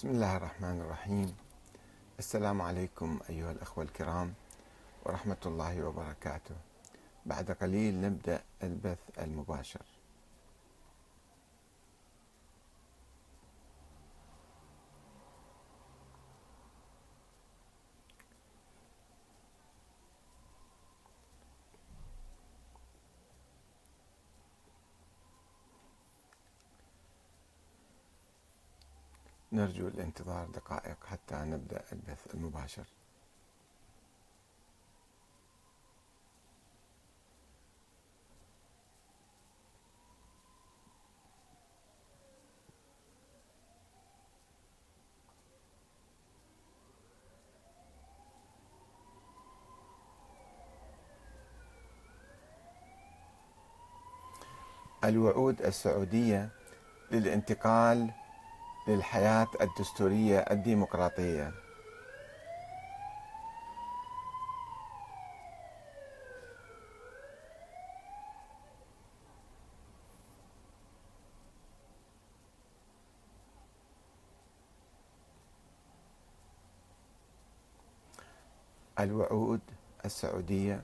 بسم الله الرحمن الرحيم. السلام عليكم أيها الأخوة الكرام ورحمة الله وبركاته. بعد قليل نبدأ البث المباشر. نرجو الانتظار دقائق حتى نبدأ البث المباشر. الوعود السعودية للانتقال للحياة الدستورية الديمقراطية. الوعود السعودية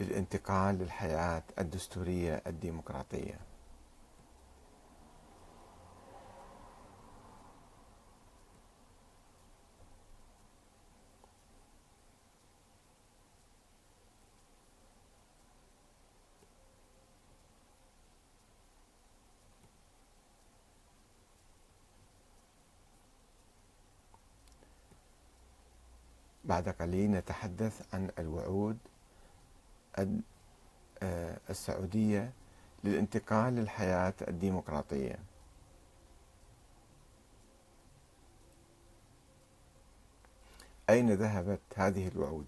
للانتقال للحياة الدستورية الديمقراطية. بعد قليل نتحدث عن الوعود آه، السعودية للانتقال للحياة الديمقراطية أين ذهبت هذه الوعود؟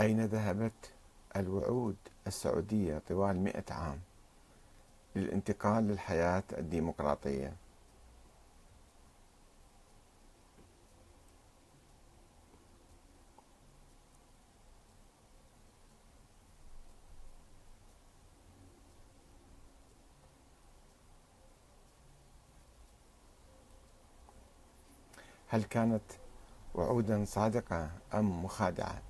أين ذهبت الوعود السعودية طوال مئة عام للانتقال للحياة الديمقراطية هل كانت وعودا صادقة أم مخادعة؟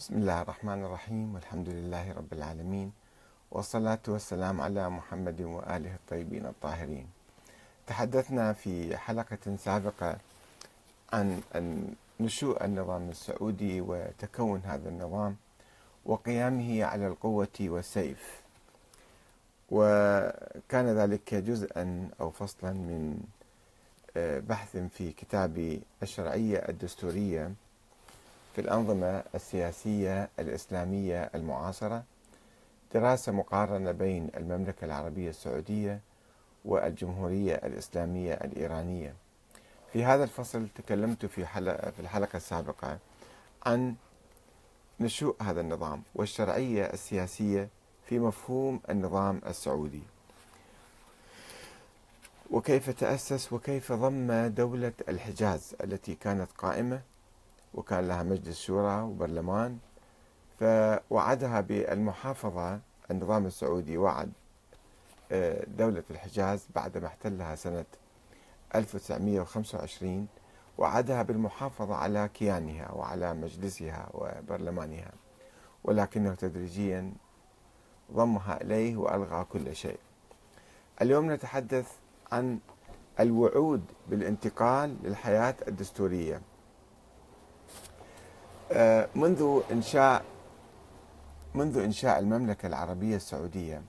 بسم الله الرحمن الرحيم والحمد لله رب العالمين والصلاة والسلام على محمد وآله الطيبين الطاهرين. تحدثنا في حلقة سابقة عن نشوء النظام السعودي وتكون هذا النظام وقيامه على القوة والسيف. وكان ذلك جزءا أو فصلا من آه، بحث في كتاب الشرعية الدستورية في الأنظمة السياسية الإسلامية المعاصرة دراسة مقارنة بين المملكة العربية السعودية والجمهورية الإسلامية الإيرانية. في هذا الفصل تكلمت في حلقة في الحلقة السابقة عن نشوء هذا النظام والشرعية السياسية في مفهوم النظام السعودي. وكيف تأسس وكيف ضم دولة الحجاز التي كانت قائمة؟ وكان لها مجلس شورى وبرلمان فوعدها بالمحافظة النظام السعودي وعد آه، دولة الحجاز بعدما احتلها سنة 1925 وعدها بالمحافظة على كيانها وعلى مجلسها وبرلمانها. ولكنه تدريجيا ضمها إليه وألغى كل شيء. اليوم نتحدث عن الوعود بالانتقال للحياة الدستورية. منذ إنشاء منذ إنشاء المملكة العربية السعودية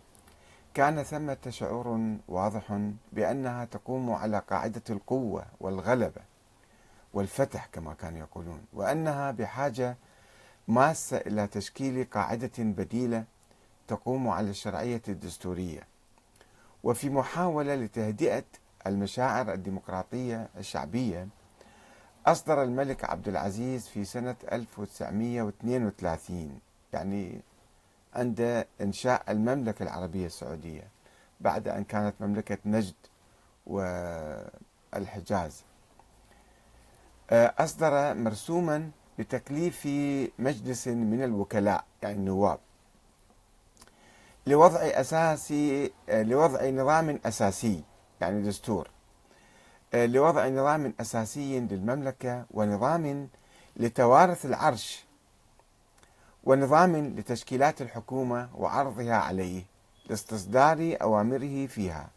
كان ثمة شعور واضح بأنها تقوم على قاعدة القوة والغلبة والفتح كما كانوا يقولون وأنها بحاجة ماسة إلى تشكيل قاعدة بديلة تقوم على الشرعية الدستورية. وفي محاولة لتهدئة المشاعر الديمقراطية الشعبية أصدر الملك عبد العزيز في سنة 1932 يعني عند إنشاء المملكة العربية السعودية بعد أن كانت مملكة نجد والحجاز. أصدر مرسوما بتكليف مجلس من الوكلاء يعني النواب لوضع أساسي لوضع نظام أساسي يعني دستور. لوضع نظام أساسي للمملكة ونظام لتوارث العرش ونظام لتشكيلات الحكومة وعرضها عليه لاستصدار أوامره فيها.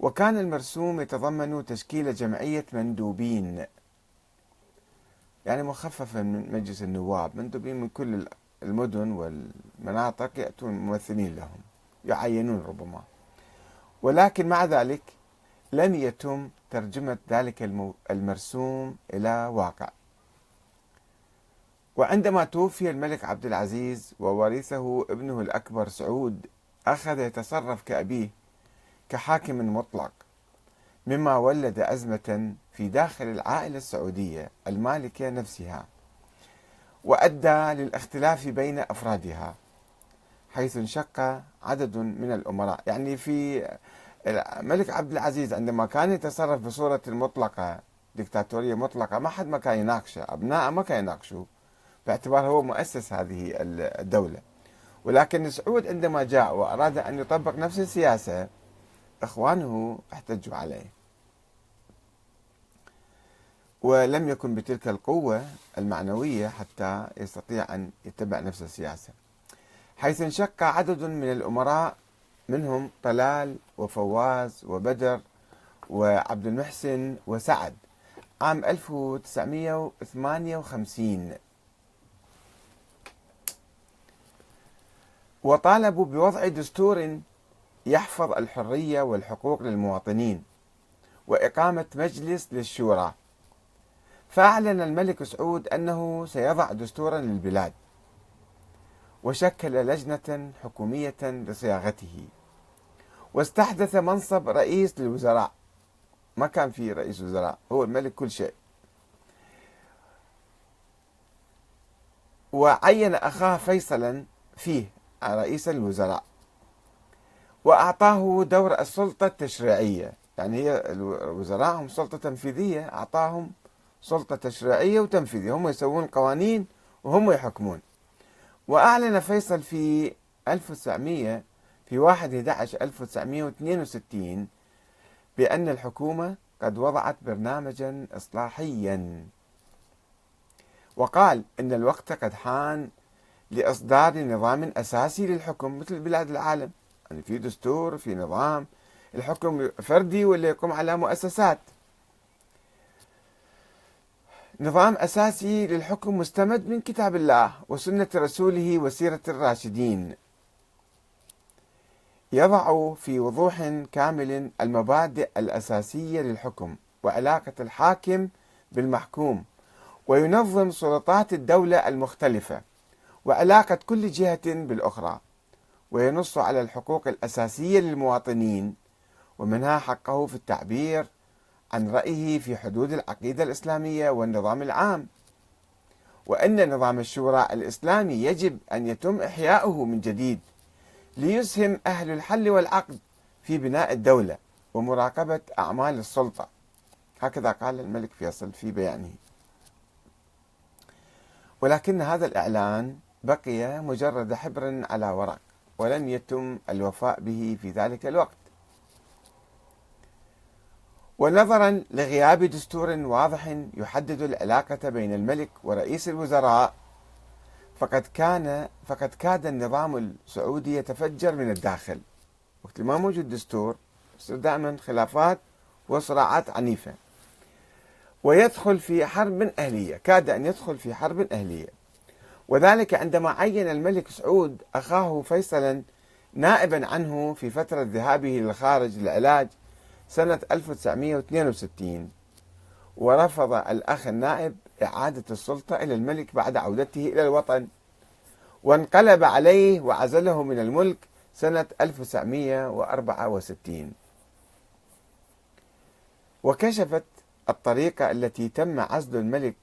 وكان المرسوم يتضمن تشكيل جمعية مندوبين يعني مخففة من مجلس النواب. مندوبين من كل المدن والمناطق يأتون ممثلين لهم يعينون ربما. ولكن مع ذلك لم يتم ترجمة ذلك المرسوم إلى واقع. وعندما توفي الملك عبد العزيز وورثه ابنه الأكبر سعود أخذ يتصرف كأبيه كحاكم مطلق مما ولد أزمة في داخل العائلة السعودية المالكة نفسها وأدى للاختلاف بين أفرادها حيث انشق عدد من الأمراء. يعني في الملك عبد العزيز عندما كان يتصرف بصورة مطلقة دكتاتورية مطلقة ما حد ما كان يناقشه أبنائه ما كان يناقشوا باعتباره هو مؤسس هذه الدولة. ولكن سعود عندما جاء وأراد أن يطبق نفس السياسة إخوانه احتجوا عليه. ولم يكن بتلك القوة المعنوية حتى يستطيع أن يتبع نفس السياسة. حيث انشق عدد من الأمراء منهم طلال وفواز وبدر وعبد المحسن وسعد. عام 1958 وطالبوا بوضع دستور يحفظ الحرية والحقوق للمواطنين وإقامة مجلس للشورى. فأعلن الملك سعود أنه سيضع دستورا للبلاد. وشكل لجنة حكومية لصياغته. واستحدث منصب رئيس للوزراء. ما كان في رئيس وزراء هو الملك كل شيء. وعين أخاه فيصلا فيه رئيس الوزراء. وأعطاه دور السلطة التشريعية. يعني هي الوزراء هم سلطة تنفيذية أعطاهم سلطة تشريعية وتنفيذية. هم يسوون قوانين وهم يحكمون. وأعلن فيصل في 1900 في 1 11 1962 بأن الحكومة قد وضعت برنامجا إصلاحيا. وقال إن الوقت قد حان لإصدار نظام أساسي للحكم مثل بلاد العالم. يعني في دستور في نظام الحكم فردي ولا يقوم على مؤسسات. نظام أساسي للحكم مستمد من كتاب الله وسنة رسوله وسيرة الراشدين. يضع في وضوح كامل المبادئ الأساسية للحكم وعلاقة الحاكم بالمحكوم وينظم سلطات الدولة المختلفة وعلاقة كل جهة بالأخرى وينص على الحقوق الأساسية للمواطنين ومنها حقه في التعبير عن رأيه في حدود العقيدة الإسلامية والنظام العام. وأن نظام الشورى الإسلامي يجب أن يتم إحياؤه من جديد ليسهم أهل الحل والعقد في بناء الدولة ومراقبة أعمال السلطة. هكذا قال الملك فيصل في بيانه. ولكن هذا الإعلان بقي مجرد حبر على ورق ولم يتم الوفاء به في ذلك الوقت. ونظرا لغياب دستور واضح يحدد العلاقة بين الملك ورئيس الوزراء. فقد كان فقد كاد النظام السعودي يتفجر من الداخل. وقت ما موجود دستور تصير دائما خلافات وصراعات عنيفة. ويدخل في حرب أهلية. كاد أن يدخل في حرب أهلية. وذلك عندما عين الملك سعود أخاه فيصلا نائبا عنه في فترة ذهابه للخارج للعلاج سنة 1962 ورفض الأخ النائب إعادة السلطة إلى الملك بعد عودته إلى الوطن. وانقلب عليه وعزله من الملك سنة 1964 وكشفت الطريقة التي تم عزل الملك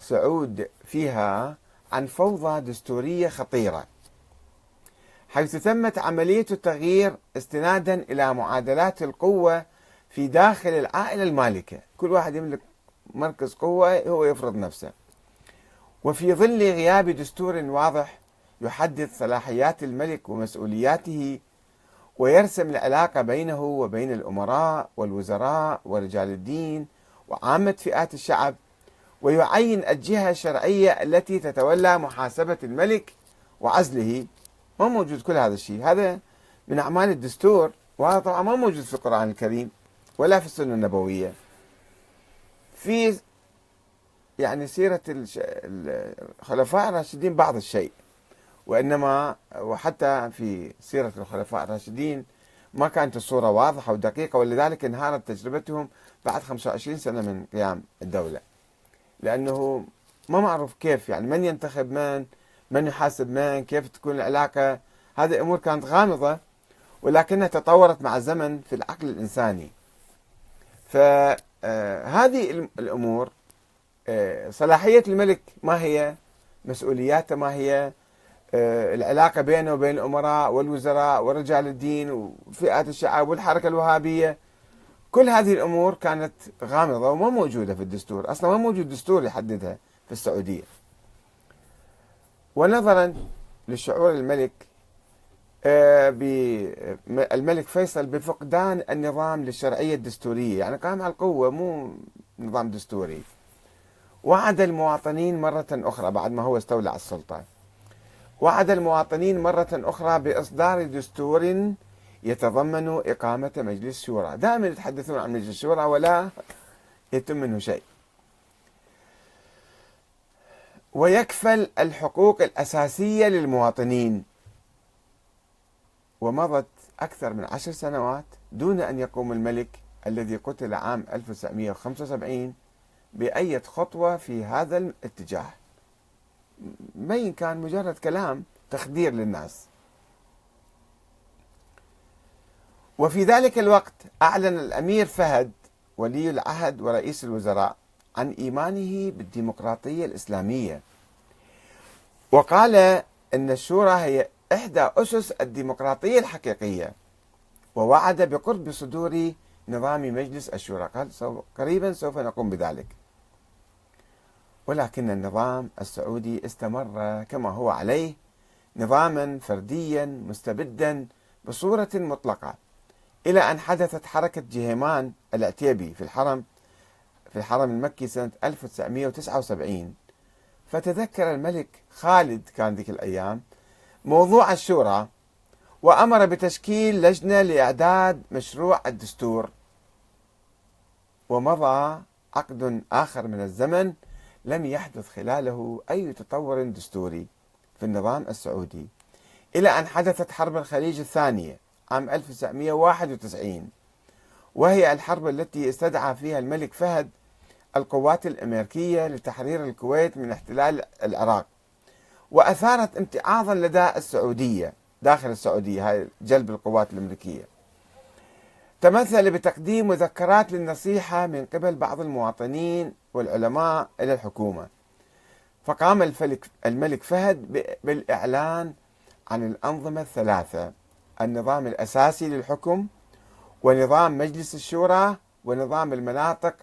سعود فيها عن فوضى دستورية خطيرة. حيث تمت عملية التغيير استنادا إلى معادلات القوة في داخل العائلة المالكة. كل واحد يملك مركز قوة هو يفرض نفسه. وفي ظل غياب دستور واضح يحدد صلاحيات الملك ومسؤولياته ويرسم العلاقة بينه وبين الأمراء والوزراء ورجال الدين وعامة فئات الشعب ويعين الجهة الشرعية التي تتولى محاسبة الملك وعزله. ما موجود كل هذا الشيء. هذا من أعمال الدستور وهذا طبعا ما موجود في القرآن الكريم ولا في السنة النبوية. في يعني سيرة الخلفاء الراشدين بعض الشيء وإنما وحتى في سيرة الخلفاء الراشدين ما كانت الصورة واضحة ودقيقة ولذلك انهارت تجربتهم بعد 25 سنة من قيام الدولة. لأنه ما معروف كيف يعني من ينتخب من؟ من يحاسب من كيف تكون العلاقة؟ هذه أمور كانت غامضة ولكنها تطورت مع الزمن في العقل الإنساني. فهذه الأمور آه، صلاحية الملك ما هي؟ مسؤولياته ما هي؟ آه، العلاقة بينه وبين الأمراء والوزراء ورجال الدين وفئات الشعب والحركة الوهابية. كل هذه الأمور كانت غامضة وما موجودة في الدستور. أصلا ما موجود دستور يحددها في السعودية. ونظرا لشعور الملك آه، الملك فيصل بفقدان النظام للشرعية الدستورية. يعني قام على القوة مو نظام دستوري. وعد المواطنين مرة أخرى بعد ما هو استولى على السلطة. وعد المواطنين مرة أخرى بإصدار دستور يتضمن إقامة مجلس شورى. دائما يتحدثون عن مجلس شورى ولا يتم منه شيء. ويكفل الحقوق الأساسية للمواطنين. ومضت أكثر من عشر سنوات دون أن يقوم الملك الذي قتل عام 1975 بأية خطوة في هذا الاتجاه. مين كان مجرد كلام تخدير للناس. وفي ذلك الوقت أعلن الأمير فهد ولي العهد ورئيس الوزراء عن إيمانه بالديمقراطية الإسلامية. وقال أن الشورى هي إحدى أسس الديمقراطية الحقيقية. ووعد بقرب صدور نظام مجلس الشورى. قال قريبا سوف نقوم بذلك. ولكن النظام السعودي استمر كما هو عليه نظاما فرديا مستبدا بصورة مطلقة إلى أن حدثت حركة جهيمان العتيبي في الحرم في الحرم المكي سنة 1979 فتذكر الملك خالد كان ذيك الأيام موضوع الشورى وأمر بتشكيل لجنة لإعداد مشروع الدستور. ومضى عقد آخر من الزمن لم يحدث خلاله أي تطور دستوري في النظام السعودي إلى أن حدثت حرب الخليج الثانية عام 1991 وهي الحرب التي استدعى فيها الملك فهد القوات الأمريكية لتحرير الكويت من احتلال العراق. وأثارت امتعاضا لدى السعودية داخل السعودية هاي جلب القوات الأمريكية. تمثل بتقديم مذكرات للنصيحة من قبل بعض المواطنين والعلماء إلى الحكومة. فقام الملك, فهد بالإعلان عن الأنظمة الثلاثة النظام الأساسي للحكم ونظام مجلس الشورى ونظام المناطق